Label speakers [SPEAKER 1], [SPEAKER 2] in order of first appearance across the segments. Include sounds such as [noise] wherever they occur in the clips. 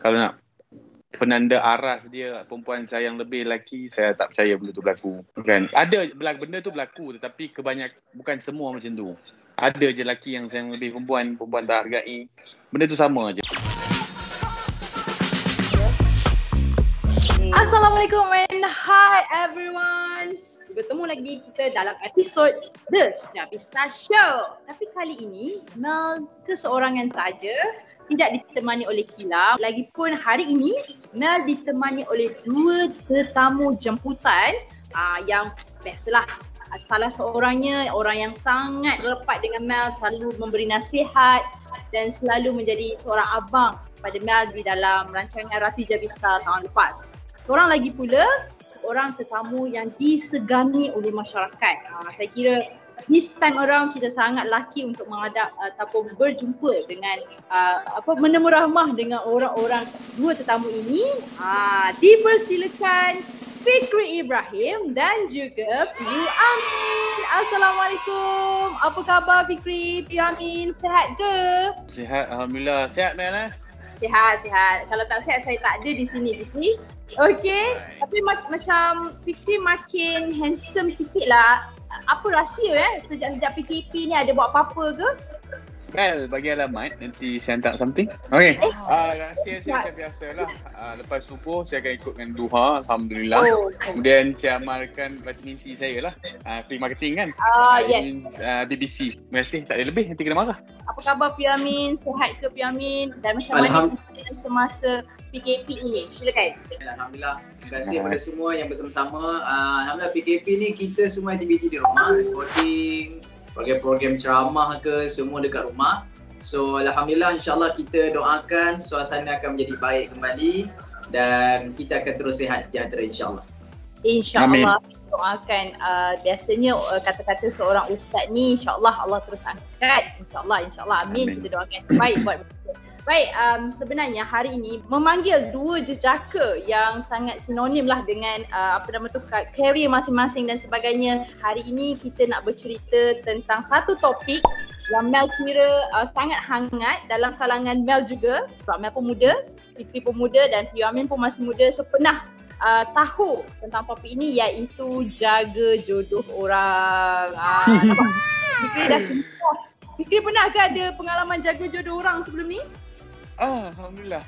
[SPEAKER 1] kalau nak penanda aras dia perempuan sayang lebih lelaki saya tak percaya benda tu berlaku. Kan? Ada benda tu berlaku tetapi kebanyak bukan semua macam tu. Ada je lelaki yang sayang lebih perempuan perempuan tak hargai. Benda tu sama aje
[SPEAKER 2] Assalamualaikum and hi everyone bertemu lagi kita dalam episod The Jabista Show. Tapi kali ini, Mel keseorangan saja tidak ditemani oleh Kila. Lagipun hari ini, Mel ditemani oleh dua tetamu jemputan uh, yang biasalah salah seorangnya orang yang sangat rapat dengan Mel selalu memberi nasihat dan selalu menjadi seorang abang pada Mel di dalam rancangan Rati Jabista tahun lepas. Seorang lagi pula seorang tetamu yang disegani oleh masyarakat. Uh, saya kira this time around kita sangat laki untuk menghadap uh, ataupun berjumpa dengan uh, apa menemu rahmah dengan orang-orang dua tetamu ini. Uh, dipersilakan Fikri Ibrahim dan juga Piu Amin. Assalamualaikum. Apa khabar Fikri? Piu Amin, sehat ke?
[SPEAKER 1] Sehat, Alhamdulillah. Sehat Mel eh?
[SPEAKER 2] Sihat, sihat. Kalau tak sihat saya tak ada di sini, Fikri. Okay, tapi ma- macam Fikri makin handsome sikit lah. Apa rahsia eh sejak-sejak PKP ni ada buat apa-apa ke?
[SPEAKER 1] Well, bagi alamat nanti saya hantar something. Okay. Eh. Uh, rahsia saya macam biasa lah. Uh, lepas subuh saya akan ikutkan duha. Alhamdulillah. Oh. Kemudian saya amalkan vitamin C saya lah. Uh, free marketing kan.
[SPEAKER 2] Ah, uh, yes.
[SPEAKER 1] Uh, DBC. Terima kasih. Tak ada lebih. Nanti kena marah.
[SPEAKER 2] Apa khabar Piamin? Sehat ke Piamin? Dan macam mana semasa PKP ini? Silakan.
[SPEAKER 3] Alhamdulillah. Terima kasih kepada semua yang bersama-sama. Uh, Alhamdulillah PKP ni kita semua aktiviti di rumah. Recording, program-program ceramah ke semua dekat rumah. So Alhamdulillah insyaAllah kita doakan suasana akan menjadi baik kembali dan kita akan terus sihat sejahtera insyaAllah.
[SPEAKER 2] InsyaAllah doakan uh, biasanya uh, kata-kata seorang ustaz ni insyaAllah Allah terus angkat. InsyaAllah, insyaAllah amin. amin. Kita doakan baik buat Baik, um, sebenarnya hari ini memanggil dua jejaka yang sangat sinonim lah dengan uh, apa nama tu career masing-masing dan sebagainya. Hari ini kita nak bercerita tentang satu topik yang Mel kira uh, sangat hangat dalam kalangan Mel juga sebab Mel pun muda, Fikri pun muda dan Fiyamin pun masih muda so pernah uh, tahu tentang topik ini iaitu jaga jodoh orang. Uh, [laughs] Fikri dah Fikri pernah ke ada pengalaman jaga jodoh orang sebelum ni?
[SPEAKER 1] Ah, Alhamdulillah.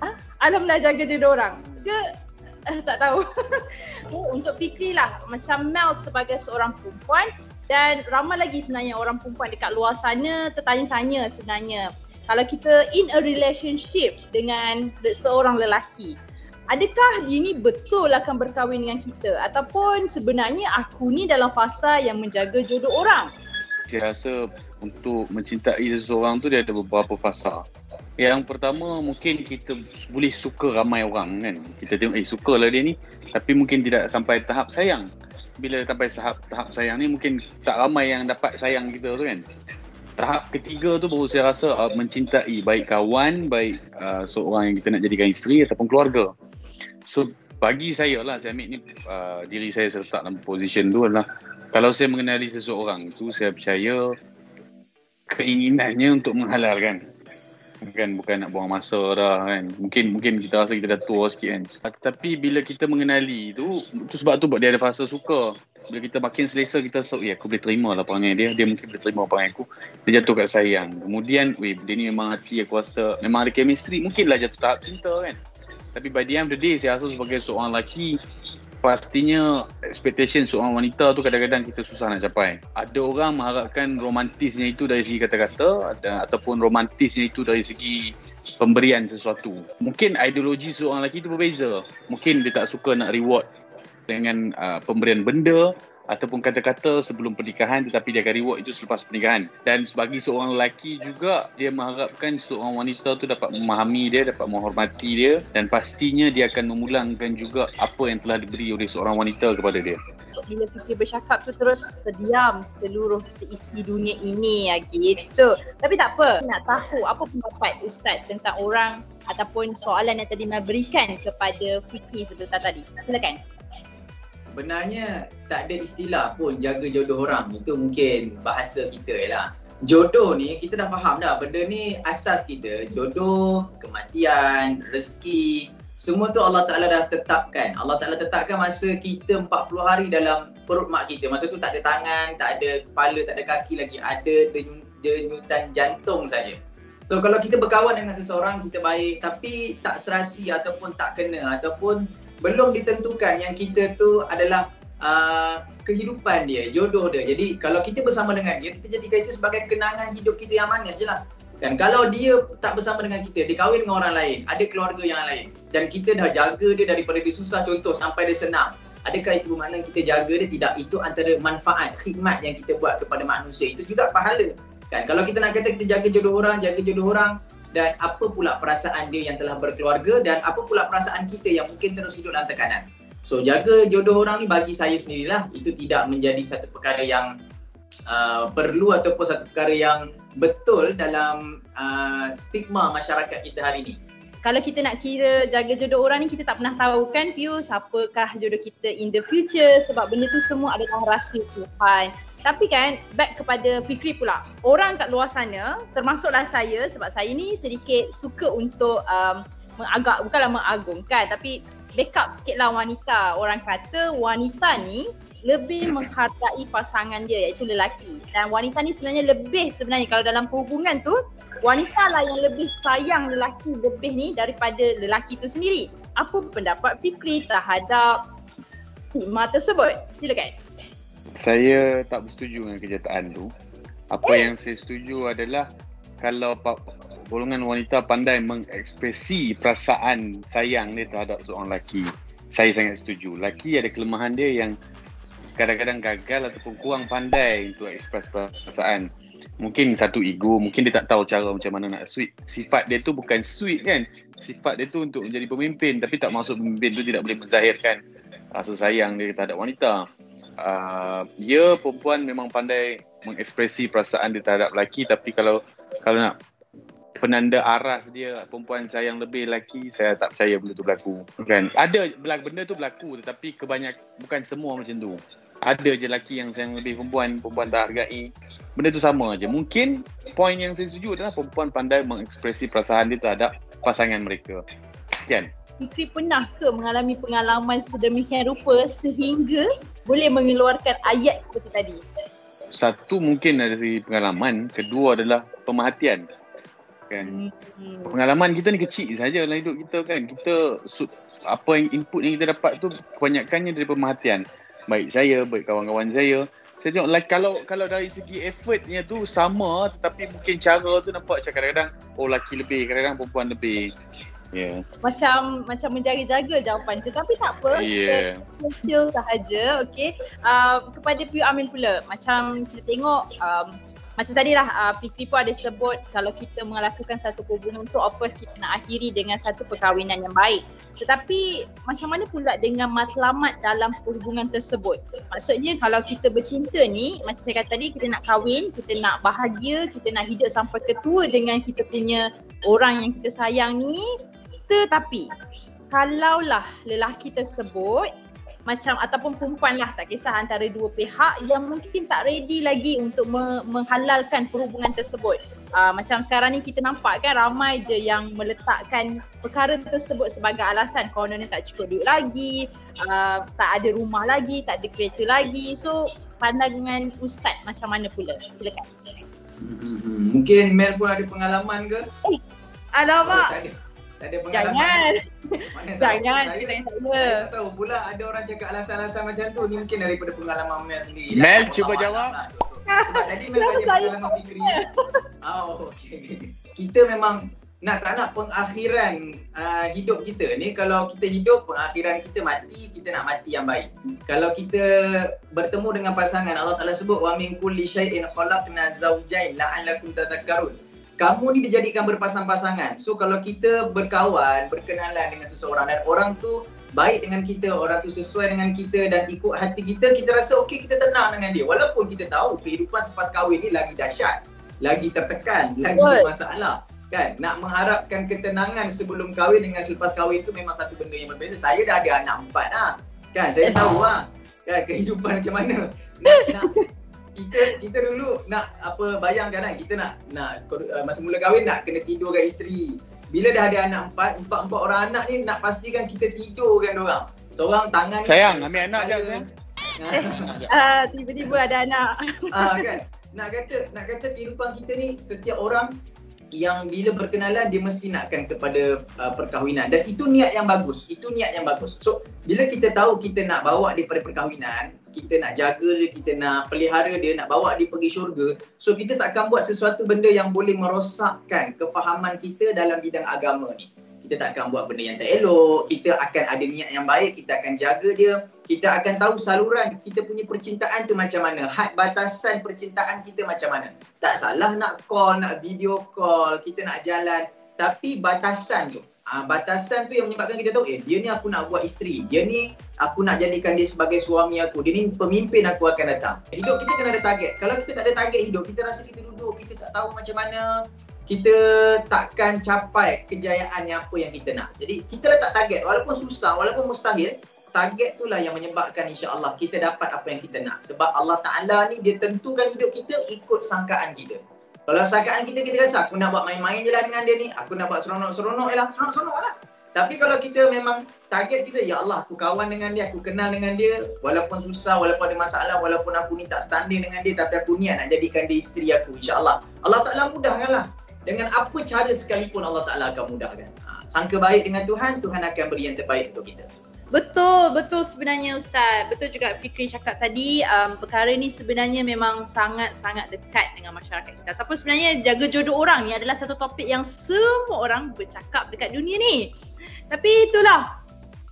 [SPEAKER 2] Ah, Alhamdulillah jaga jodoh orang. Ke eh, tak tahu. [laughs] oh, untuk Fikri lah macam Mel sebagai seorang perempuan dan ramai lagi sebenarnya orang perempuan dekat luar sana tertanya-tanya sebenarnya kalau kita in a relationship dengan seorang lelaki adakah dia ni betul akan berkahwin dengan kita ataupun sebenarnya aku ni dalam fasa yang menjaga jodoh orang
[SPEAKER 1] saya rasa untuk mencintai seseorang tu dia ada beberapa fasa yang pertama mungkin kita boleh suka ramai orang kan. Kita tengok eh suka lah dia ni tapi mungkin tidak sampai tahap sayang. Bila sampai tahap tahap sayang ni mungkin tak ramai yang dapat sayang kita tu kan. Tahap ketiga tu baru saya rasa uh, mencintai baik kawan, baik uh, seorang yang kita nak jadikan isteri ataupun keluarga. So bagi saya lah saya ambil ni uh, diri saya serta dalam position tu adalah kalau saya mengenali seseorang tu saya percaya keinginannya untuk menghalalkan kan bukan nak buang masa dah kan. Mungkin mungkin kita rasa kita dah tua sikit kan. Tetapi bila kita mengenali tu tu sebab tu dia ada fasa suka. Bila kita makin selesa kita rasa ya aku boleh terima lah perangai dia. Dia mungkin boleh terima perangai aku. Dia jatuh kat sayang. Kemudian weh dia ni memang hati aku rasa memang ada chemistry. Mungkinlah jatuh tahap cinta kan. Tapi by the end of the day saya rasa sebagai seorang lelaki pastinya expectation seorang wanita tu kadang-kadang kita susah nak capai. Ada orang mengharapkan romantisnya itu dari segi kata-kata ataupun romantisnya itu dari segi pemberian sesuatu. Mungkin ideologi seorang lelaki itu berbeza. Mungkin dia tak suka nak reward dengan uh, pemberian benda ataupun kata-kata sebelum pernikahan tetapi dia akan reward itu selepas pernikahan. Dan sebagai seorang lelaki juga dia mengharapkan seorang wanita tu dapat memahami dia dapat menghormati dia dan pastinya dia akan memulangkan juga apa yang telah diberi oleh seorang wanita kepada dia.
[SPEAKER 2] Bila fikir bercakap tu terus terdiam seluruh seisi dunia ini ya gitu. Tapi tak apa nak tahu apa pendapat ustaz tentang orang ataupun soalan yang tadi nak berikan kepada Fikri sebentar tadi. Silakan
[SPEAKER 3] sebenarnya tak ada istilah pun jaga jodoh orang. Itu mungkin bahasa kita lah. jodoh ni kita dah faham dah. Benda ni asas kita. Jodoh kematian rezeki semua tu Allah Ta'ala dah tetapkan. Allah Ta'ala tetapkan masa kita 40 hari dalam perut mak kita. Masa tu tak ada tangan tak ada kepala tak ada kaki lagi. Ada denyutan jantung saja. So kalau kita berkawan dengan seseorang kita baik. Tapi tak serasi ataupun tak kena ataupun belum ditentukan yang kita tu adalah uh, kehidupan dia, jodoh dia. Jadi kalau kita bersama dengan dia, kita jadikan itu sebagai kenangan hidup kita yang manis je lah. Dan kalau dia tak bersama dengan kita, dia kahwin dengan orang lain, ada keluarga yang lain dan kita dah jaga dia daripada dia susah contoh sampai dia senang. Adakah itu bermakna kita jaga dia? Tidak. Itu antara manfaat, khidmat yang kita buat kepada manusia. Itu juga pahala. Kan? Kalau kita nak kata kita jaga jodoh orang, jaga jodoh orang dan apa pula perasaan dia yang telah berkeluarga dan apa pula perasaan kita yang mungkin terus hidup dalam tekanan. So jaga jodoh orang ni bagi saya sendirilah itu tidak menjadi satu perkara yang uh, perlu ataupun satu perkara yang betul dalam uh, stigma masyarakat kita hari ini
[SPEAKER 2] kalau kita nak kira jaga jodoh orang ni kita tak pernah tahu kan Piu siapakah jodoh kita in the future sebab benda tu semua adalah rahsia Tuhan. Tapi kan back kepada Fikri pula. Orang kat luar sana termasuklah saya sebab saya ni sedikit suka untuk um, mengagak bukanlah mengagungkan tapi backup sikitlah wanita. Orang kata wanita ni lebih menghargai pasangan dia iaitu lelaki. Dan wanita ni sebenarnya lebih sebenarnya. Kalau dalam perhubungan tu wanita lah yang lebih sayang lelaki lebih ni daripada lelaki tu sendiri. Apa pendapat Fikri terhadap stigma tersebut? Silakan.
[SPEAKER 1] Saya tak bersetuju dengan kenyataan tu. Apa eh? yang saya setuju adalah kalau golongan wanita pandai mengekspresi perasaan sayang dia terhadap seorang lelaki. Saya sangat setuju. Lelaki ada kelemahan dia yang kadang-kadang gagal ataupun kurang pandai untuk ekspres perasaan. Mungkin satu ego, mungkin dia tak tahu cara macam mana nak sweet. Sifat dia tu bukan sweet kan. Sifat dia tu untuk menjadi pemimpin tapi tak masuk pemimpin tu tidak boleh menzahirkan rasa sayang dia terhadap wanita. Uh, ya perempuan memang pandai mengekspresi perasaan dia terhadap lelaki tapi kalau kalau nak penanda aras dia perempuan sayang lebih lelaki saya tak percaya benda tu berlaku kan ada benda tu berlaku tetapi kebanyak bukan semua macam tu ada je lelaki yang sayang lebih perempuan, perempuan tak hargai. Benda tu sama je. Mungkin poin yang saya setuju adalah perempuan pandai mengekspresi perasaan dia terhadap pasangan mereka. Sekian.
[SPEAKER 2] Fikri pernah ke mengalami pengalaman sedemikian rupa sehingga boleh mengeluarkan ayat seperti tadi?
[SPEAKER 1] Satu mungkin dari pengalaman, kedua adalah pemerhatian. Kan? Hmm. Pengalaman kita ni kecil saja dalam hidup kita kan. Kita apa yang input yang kita dapat tu kebanyakannya dari pemerhatian baik saya, baik kawan-kawan saya. Saya tengok like, kalau kalau dari segi effortnya tu sama tetapi mungkin cara tu nampak macam kadang-kadang oh laki lebih, kadang-kadang perempuan lebih.
[SPEAKER 2] Yeah. Macam macam menjaga-jaga jawapan tu tapi tak apa. Yeah. Kita sahaja, okay. Uh, kepada Piu Amin pula, macam kita tengok um, macam tadi lah uh, Fikri pun ada sebut kalau kita melakukan satu hubungan tu of course kita nak akhiri dengan satu perkahwinan yang baik. Tetapi macam mana pula dengan matlamat dalam hubungan tersebut? Maksudnya kalau kita bercinta ni macam saya kata tadi kita nak kahwin, kita nak bahagia, kita nak hidup sampai ketua dengan kita punya orang yang kita sayang ni tetapi kalaulah lelaki tersebut macam ataupun perempuan lah tak kisah antara dua pihak yang mungkin tak ready lagi untuk me- menghalalkan perhubungan tersebut. Uh, macam sekarang ni kita nampak kan ramai je yang meletakkan perkara tersebut sebagai alasan kononnya tak cukup duit lagi, uh, tak ada rumah lagi, tak ada kereta lagi. So pandangan ustaz macam mana pula? Silakan.
[SPEAKER 3] Hmm, mungkin Mel pun ada pengalaman ke?
[SPEAKER 2] Eh, alamak. Oh, tak ada pengalaman. Jangan. Mana [laughs] Jangan tahu. cerita saya. Saya
[SPEAKER 3] tak tahu pula ada orang cakap alasan-alasan macam tu. Ni mungkin daripada pengalaman Mel sendiri.
[SPEAKER 1] Mel cuba jawab.
[SPEAKER 3] Lah, Sebab tadi Mel [laughs] tanya pengalaman Fikri. Oh, okay. Kita memang nak tak nak pengakhiran uh, hidup kita ni kalau kita hidup pengakhiran kita mati kita nak mati yang baik kalau kita bertemu dengan pasangan Allah Taala sebut wa min kulli syai'in khalaqna zawjain la'allakum tadhakkarun kamu ni dijadikan berpasang-pasangan. So kalau kita berkawan, berkenalan dengan seseorang dan orang tu baik dengan kita, orang tu sesuai dengan kita dan ikut hati kita, kita rasa okey kita tenang dengan dia. Walaupun kita tahu kehidupan selepas kahwin ni lagi dahsyat, lagi tertekan, lagi What? masalah. Kan? Nak mengharapkan ketenangan sebelum kahwin dengan selepas kahwin tu memang satu benda yang berbeza. Saya dah ada anak empat lah. Kan? Saya tahu lah. Kan? Kehidupan macam mana. Nak, nak kita kita dulu nak apa bayangkan kan kita nak nak uh, masa mula kahwin nak kena tidur dengan isteri. Bila dah ada anak empat, empat empat orang anak ni nak pastikan kita tidur dengan orang. Seorang tangan
[SPEAKER 1] Sayang, ambil anak je sayang.
[SPEAKER 2] Uh, [laughs] tiba-tiba ada anak. [laughs]
[SPEAKER 3] Ah kan. Nak kata nak kata kehidupan kita ni setiap orang yang bila berkenalan dia mesti nakkan kepada uh, perkahwinan dan itu niat yang bagus. Itu niat yang bagus. So bila kita tahu kita nak bawa dia pada perkahwinan, kita nak jaga dia, kita nak pelihara dia, nak bawa dia pergi syurga. So kita takkan buat sesuatu benda yang boleh merosakkan kefahaman kita dalam bidang agama ni kita tak akan buat benda yang tak elok, kita akan ada niat yang baik, kita akan jaga dia, kita akan tahu saluran kita punya percintaan tu macam mana, had batasan percintaan kita macam mana. Tak salah nak call, nak video call, kita nak jalan, tapi batasan tu. Ha, batasan tu yang menyebabkan kita tahu, eh dia ni aku nak buat isteri, dia ni aku nak jadikan dia sebagai suami aku, dia ni pemimpin aku akan datang. Hidup kita kena ada target. Kalau kita tak ada target hidup, kita rasa kita duduk, kita tak tahu macam mana kita takkan capai kejayaan yang apa yang kita nak. Jadi kita letak target walaupun susah, walaupun mustahil, target itulah yang menyebabkan insya-Allah kita dapat apa yang kita nak. Sebab Allah Taala ni dia tentukan hidup kita ikut sangkaan kita. Kalau sangkaan kita kita rasa aku nak buat main-main je lah dengan dia ni, aku nak buat seronok-seronok je lah, seronok-seronok lah. Tapi kalau kita memang target kita, ya Allah aku kawan dengan dia, aku kenal dengan dia, walaupun susah, walaupun ada masalah, walaupun aku ni tak standing dengan dia, tapi aku niat nak jadikan dia isteri aku, insyaAllah. Allah Ta'ala mudahkan lah dengan apa cara sekalipun Allah Ta'ala akan mudahkan. Ha, sangka baik dengan Tuhan, Tuhan akan beri yang terbaik untuk kita.
[SPEAKER 2] Betul, betul sebenarnya Ustaz. Betul juga Fikri cakap tadi, um, perkara ni sebenarnya memang sangat-sangat dekat dengan masyarakat kita. Tapi sebenarnya jaga jodoh orang ni adalah satu topik yang semua orang bercakap dekat dunia ni. Tapi itulah,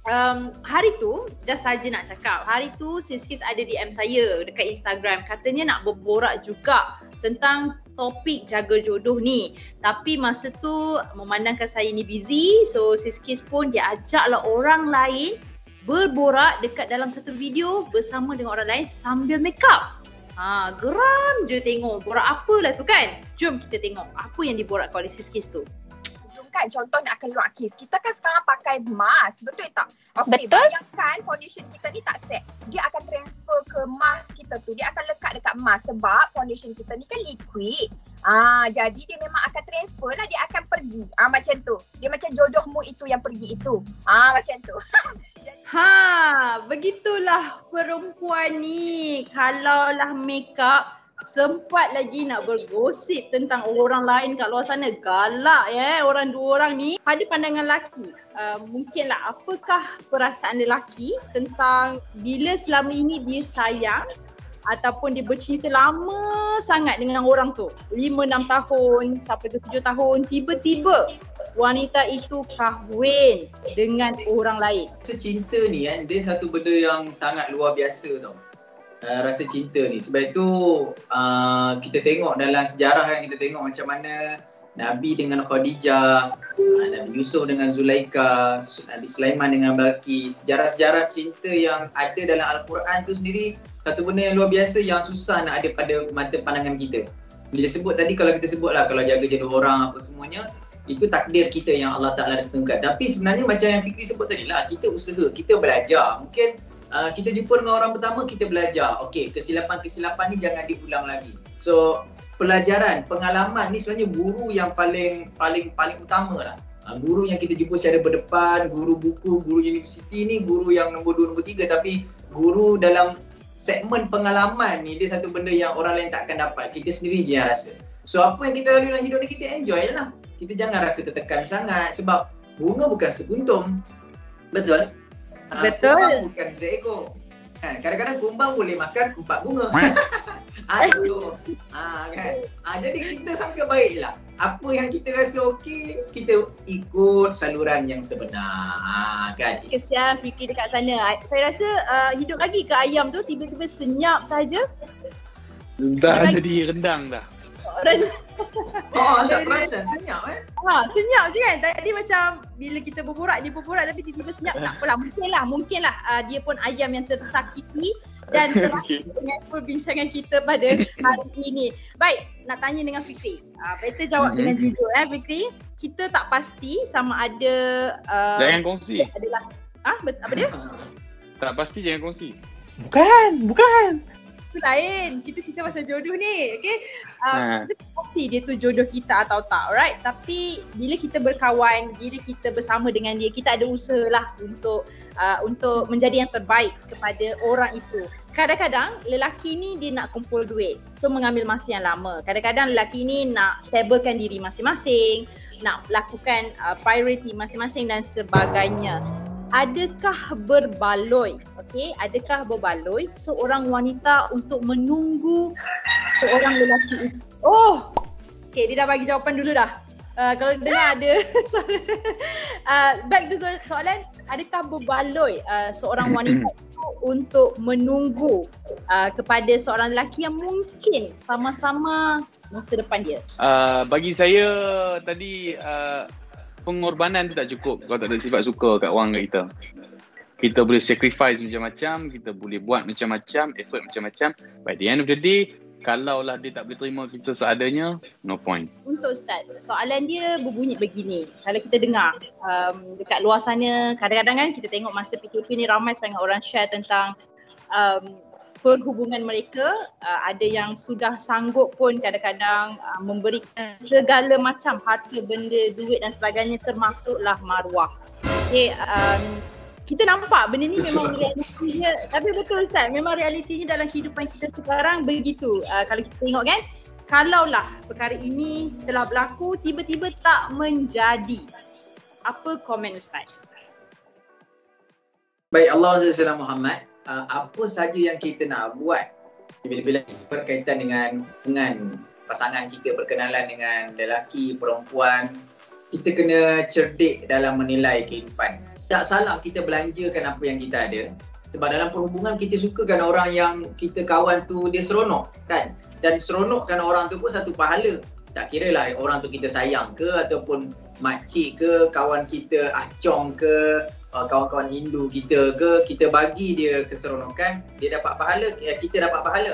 [SPEAKER 2] um, hari tu, just saja nak cakap, hari tu Siskis ada DM saya dekat Instagram. Katanya nak berborak juga tentang topik jaga jodoh ni. Tapi masa tu memandangkan saya ni busy, so Siskis pun dia ajaklah orang lain berborak dekat dalam satu video bersama dengan orang lain sambil make up. Ha, geram je tengok borak apalah tu kan. Jom kita tengok apa yang diborak oleh Siskis tu
[SPEAKER 4] kan contoh nak akan luar kes. Kita kan sekarang pakai mask, betul tak?
[SPEAKER 5] Betul.
[SPEAKER 4] Okay, bayangkan foundation kita ni tak set. Dia akan transfer ke mask kita tu. Dia akan lekat dekat mask sebab foundation kita ni kan liquid. Ah, jadi dia memang akan transfer lah, dia akan pergi. Ah macam tu. Dia macam jodohmu itu yang pergi itu. Ah macam tu. [laughs]
[SPEAKER 2] ha, begitulah perempuan ni. Kalaulah makeup sempat lagi nak bergosip tentang orang lain kat luar sana. Galak ya eh, orang dua orang ni. Pada pandangan lelaki, uh, mungkinlah apakah perasaan lelaki tentang bila selama ini dia sayang ataupun dia bercinta lama sangat dengan orang tu. lima enam tahun sampai ke 7 tahun tiba-tiba wanita itu kahwin dengan orang lain.
[SPEAKER 3] Cinta ni kan dia satu benda yang sangat luar biasa tau uh, rasa cinta ni. Sebab itu uh, kita tengok dalam sejarah yang kita tengok macam mana Nabi dengan Khadijah, uh, Nabi Yusuf dengan Zulaika, Nabi Sulaiman dengan Balki. Sejarah-sejarah cinta yang ada dalam Al-Quran tu sendiri satu benda yang luar biasa yang susah nak ada pada mata pandangan kita. Bila sebut tadi kalau kita sebut lah kalau jaga jodoh orang apa semuanya itu takdir kita yang Allah Ta'ala tentukan. Tapi sebenarnya macam yang Fikri sebut tadi lah, kita usaha, kita belajar. Mungkin uh, kita jumpa dengan orang pertama kita belajar. Okey kesilapan-kesilapan ni jangan diulang lagi. So pelajaran pengalaman ni sebenarnya guru yang paling paling paling utama lah. Uh, guru yang kita jumpa secara berdepan guru buku guru universiti ni guru yang nombor 2 nombor 3 tapi guru dalam segmen pengalaman ni dia satu benda yang orang lain tak akan dapat. Kita sendiri je yang rasa. So apa yang kita lalui dalam hidup ni kita enjoy lah. Kita jangan rasa tertekan sangat sebab bunga bukan seguntum. Betul
[SPEAKER 2] Ah, Betul.
[SPEAKER 3] Kumbang bukan seekor. Kan? Kadang-kadang kumbang boleh makan empat bunga. [laughs] ah, itu. Ah, kan? Ah, jadi kita sangka baiklah. Apa yang kita rasa okey, kita ikut saluran yang sebenar. Ah, kan?
[SPEAKER 2] Kesian fikir dekat sana. Saya rasa uh, hidup lagi ke ayam tu tiba-tiba senyap saja.
[SPEAKER 1] Dah jadi rendang dah.
[SPEAKER 2] Rendang.
[SPEAKER 3] Oh, [laughs] tak perasan senyap eh?
[SPEAKER 2] Ha, senyap je kan. Tadi macam bila kita berborak, dia berborak tapi tiba-tiba senyap. Tak apalah, mungkinlah, mungkinlah uh, dia pun ayam yang tersakiti dan terasa dengan perbincangan kita pada [laughs] hari ini. Baik, nak tanya dengan Fikri. Uh, better jawab mm-hmm. dengan jujur eh Fikri. Kita tak pasti sama ada...
[SPEAKER 1] Uh, jangan kongsi.
[SPEAKER 2] Adalah, ah, ha, apa dia?
[SPEAKER 1] tak pasti jangan kongsi.
[SPEAKER 6] Bukan, bukan.
[SPEAKER 2] Tu lain. Kita cerita pasal jodoh ni. Okay. Uh,
[SPEAKER 1] Ha.
[SPEAKER 2] Kita pasti dia tu jodoh kita atau tak. Alright. Tapi bila kita berkawan, bila kita bersama dengan dia, kita ada usaha lah untuk uh, untuk menjadi yang terbaik kepada orang itu. Kadang-kadang lelaki ni dia nak kumpul duit. So mengambil masa yang lama. Kadang-kadang lelaki ni nak stablekan diri masing-masing, nak lakukan uh, priority masing-masing dan sebagainya. Adakah berbaloi, okay? Adakah berbaloi seorang wanita untuk menunggu seorang lelaki? Oh, okay dia dah bagi jawapan dulu dah. Uh, kalau dengar ada [laughs] soalan, uh, back to soal- soalan, adakah berbaloi uh, seorang wanita [coughs] untuk menunggu uh, kepada seorang lelaki yang mungkin sama-sama masa depan dia?
[SPEAKER 1] Uh, bagi saya tadi uh, pengorbanan tu tak cukup kalau tak ada sifat suka kat orang kat kita. Kita boleh sacrifice macam-macam, kita boleh buat macam-macam, effort macam-macam. By the end of the day, kalaulah dia tak boleh terima kita seadanya, no point.
[SPEAKER 2] Untuk Ustaz, soalan dia berbunyi begini. Kalau kita dengar um, dekat luar sana, kadang-kadang kan kita tengok masa PKP ni ramai sangat orang share tentang um, perhubungan mereka. Uh, ada yang sudah sanggup pun kadang-kadang uh, memberikan segala macam harta benda, duit dan sebagainya termasuklah maruah. Okay, um, kita nampak benda ni memang [laughs] realitinya tapi betul Ustaz memang realitinya dalam kehidupan kita sekarang begitu uh, kalau kita tengok kan kalaulah perkara ini telah berlaku tiba-tiba tak menjadi apa komen Ustaz?
[SPEAKER 3] Baik Allah SWT Muhammad, uh, apa saja yang kita nak buat bila-bila berkaitan dengan dengan pasangan kita berkenalan dengan lelaki, perempuan, kita kena cerdik dalam menilai kehidupan. Tak salah kita belanjakan apa yang kita ada. Sebab dalam perhubungan kita sukakan orang yang kita kawan tu dia seronok kan. Dan seronokkan orang tu pun satu pahala. Tak kira lah orang tu kita sayang ke ataupun makcik ke, kawan kita acong ke, uh, kawan-kawan Hindu kita ke, kita bagi dia keseronokan, dia dapat pahala, eh, kita dapat pahala.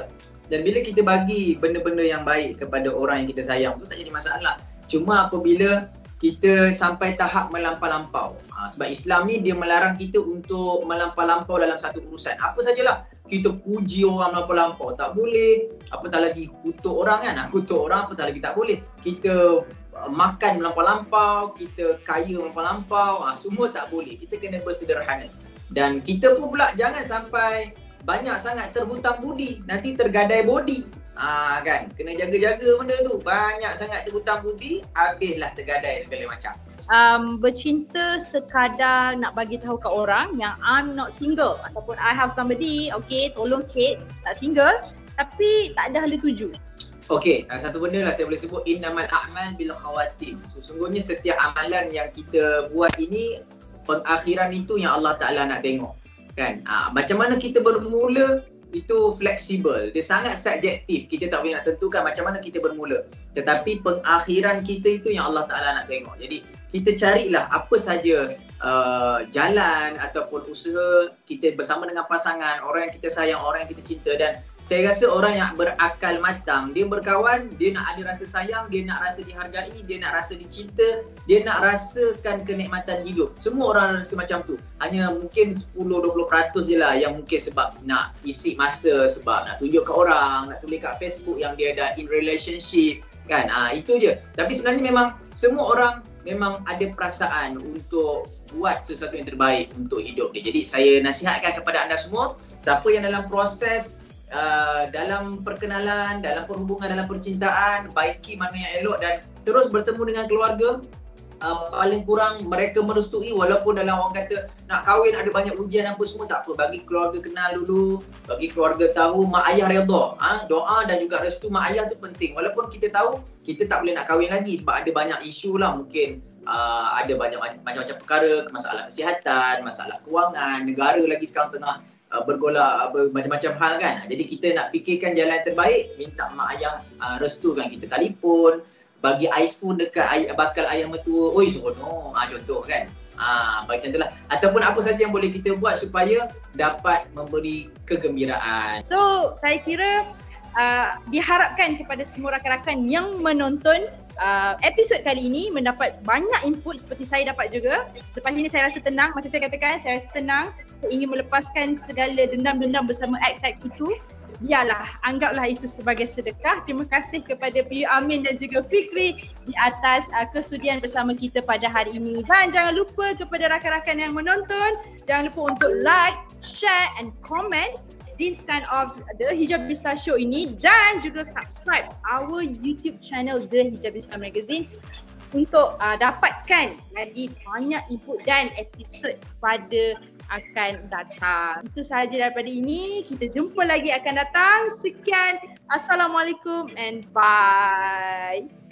[SPEAKER 3] Dan bila kita bagi benda-benda yang baik kepada orang yang kita sayang tu tak jadi masalah. Cuma apabila kita sampai tahap melampau-lampau. Ha, sebab Islam ni dia melarang kita untuk melampau-lampau dalam satu urusan. Apa sajalah. Kita puji orang melampau-lampau. Tak boleh. Apatah lagi kutuk orang kan. Ha, kutuk orang apatah lagi tak boleh. Kita makan melampau-lampau, kita kaya melampau-lampau, ha, semua tak boleh. Kita kena bersederhana. Dan kita pun pula jangan sampai banyak sangat terhutang budi, nanti tergadai body. Ah kan, kena jaga-jaga benda tu. Banyak sangat terhutang budi, habislah tergadai segala macam.
[SPEAKER 2] Um, bercinta sekadar nak bagi tahu ke orang yang I'm not single ataupun I have somebody, okay, tolong sikit, tak single tapi tak ada hala tuju.
[SPEAKER 3] Okey, uh, satu benda lah saya boleh sebut innamal a'mal bil khawatim. Sesungguhnya setiap amalan yang kita buat ini pengakhiran itu yang Allah Taala nak tengok. Kan? Ah, macam mana kita bermula itu fleksibel. Dia sangat subjektif. Kita tak boleh nak tentukan macam mana kita bermula. Tetapi pengakhiran kita itu yang Allah Taala nak tengok. Jadi kita carilah apa saja uh, jalan ataupun usaha kita bersama dengan pasangan, orang yang kita sayang, orang yang kita cinta dan saya rasa orang yang berakal matang, dia berkawan, dia nak ada rasa sayang, dia nak rasa dihargai, dia nak rasa dicinta, dia nak rasakan kenikmatan hidup. Semua orang rasa macam tu. Hanya mungkin 10-20% je lah yang mungkin sebab nak isi masa, sebab nak tunjuk ke orang, nak tulis kat Facebook yang dia dah in relationship. Kan? Ah itu je. Tapi sebenarnya memang semua orang memang ada perasaan untuk buat sesuatu yang terbaik untuk hidup dia. Jadi saya nasihatkan kepada anda semua, siapa yang dalam proses uh, dalam perkenalan, dalam perhubungan, dalam percintaan, baiki mana yang elok dan terus bertemu dengan keluarga, uh, paling kurang mereka merestui walaupun dalam orang kata nak kahwin ada banyak ujian apa semua tak apa. Bagi keluarga kenal dulu bagi keluarga tahu mak ayah redha. Ha? doa dan juga restu mak ayah tu penting. Walaupun kita tahu kita tak boleh nak kahwin lagi sebab ada banyak isu lah mungkin. Uh, ada banyak macam-macam perkara masalah kesihatan masalah kewangan negara lagi sekarang tengah uh, bergolak apa macam-macam hal kan. Jadi kita nak fikirkan jalan terbaik minta mak ayah uh, restukan kita telefon bagi iPhone dekat ay- bakal ayah mertua, oi seronok. Ah contoh kan. Ah macam itulah. Ataupun apa saja yang boleh kita buat supaya dapat memberi kegembiraan.
[SPEAKER 2] So saya kira uh, diharapkan kepada semua rakan-rakan yang menonton uh, episod kali ini mendapat banyak input seperti saya dapat juga. Lepas ini saya rasa tenang, macam saya katakan saya rasa tenang. Ingin melepaskan segala dendam-dendam bersama XX itu biarlah anggaplah itu sebagai sedekah. Terima kasih kepada Piyu Amin dan juga Fikri di atas uh, kesudian bersama kita pada hari ini. Dan jangan lupa kepada rakan-rakan yang menonton, jangan lupa untuk like, share and comment this kind of The Hijabista Show ini dan juga subscribe our YouTube channel The Hijabista Magazine untuk uh, dapatkan lagi banyak input dan episod pada akan datang. Itu sahaja daripada ini. Kita jumpa lagi akan datang. Sekian. Assalamualaikum and bye.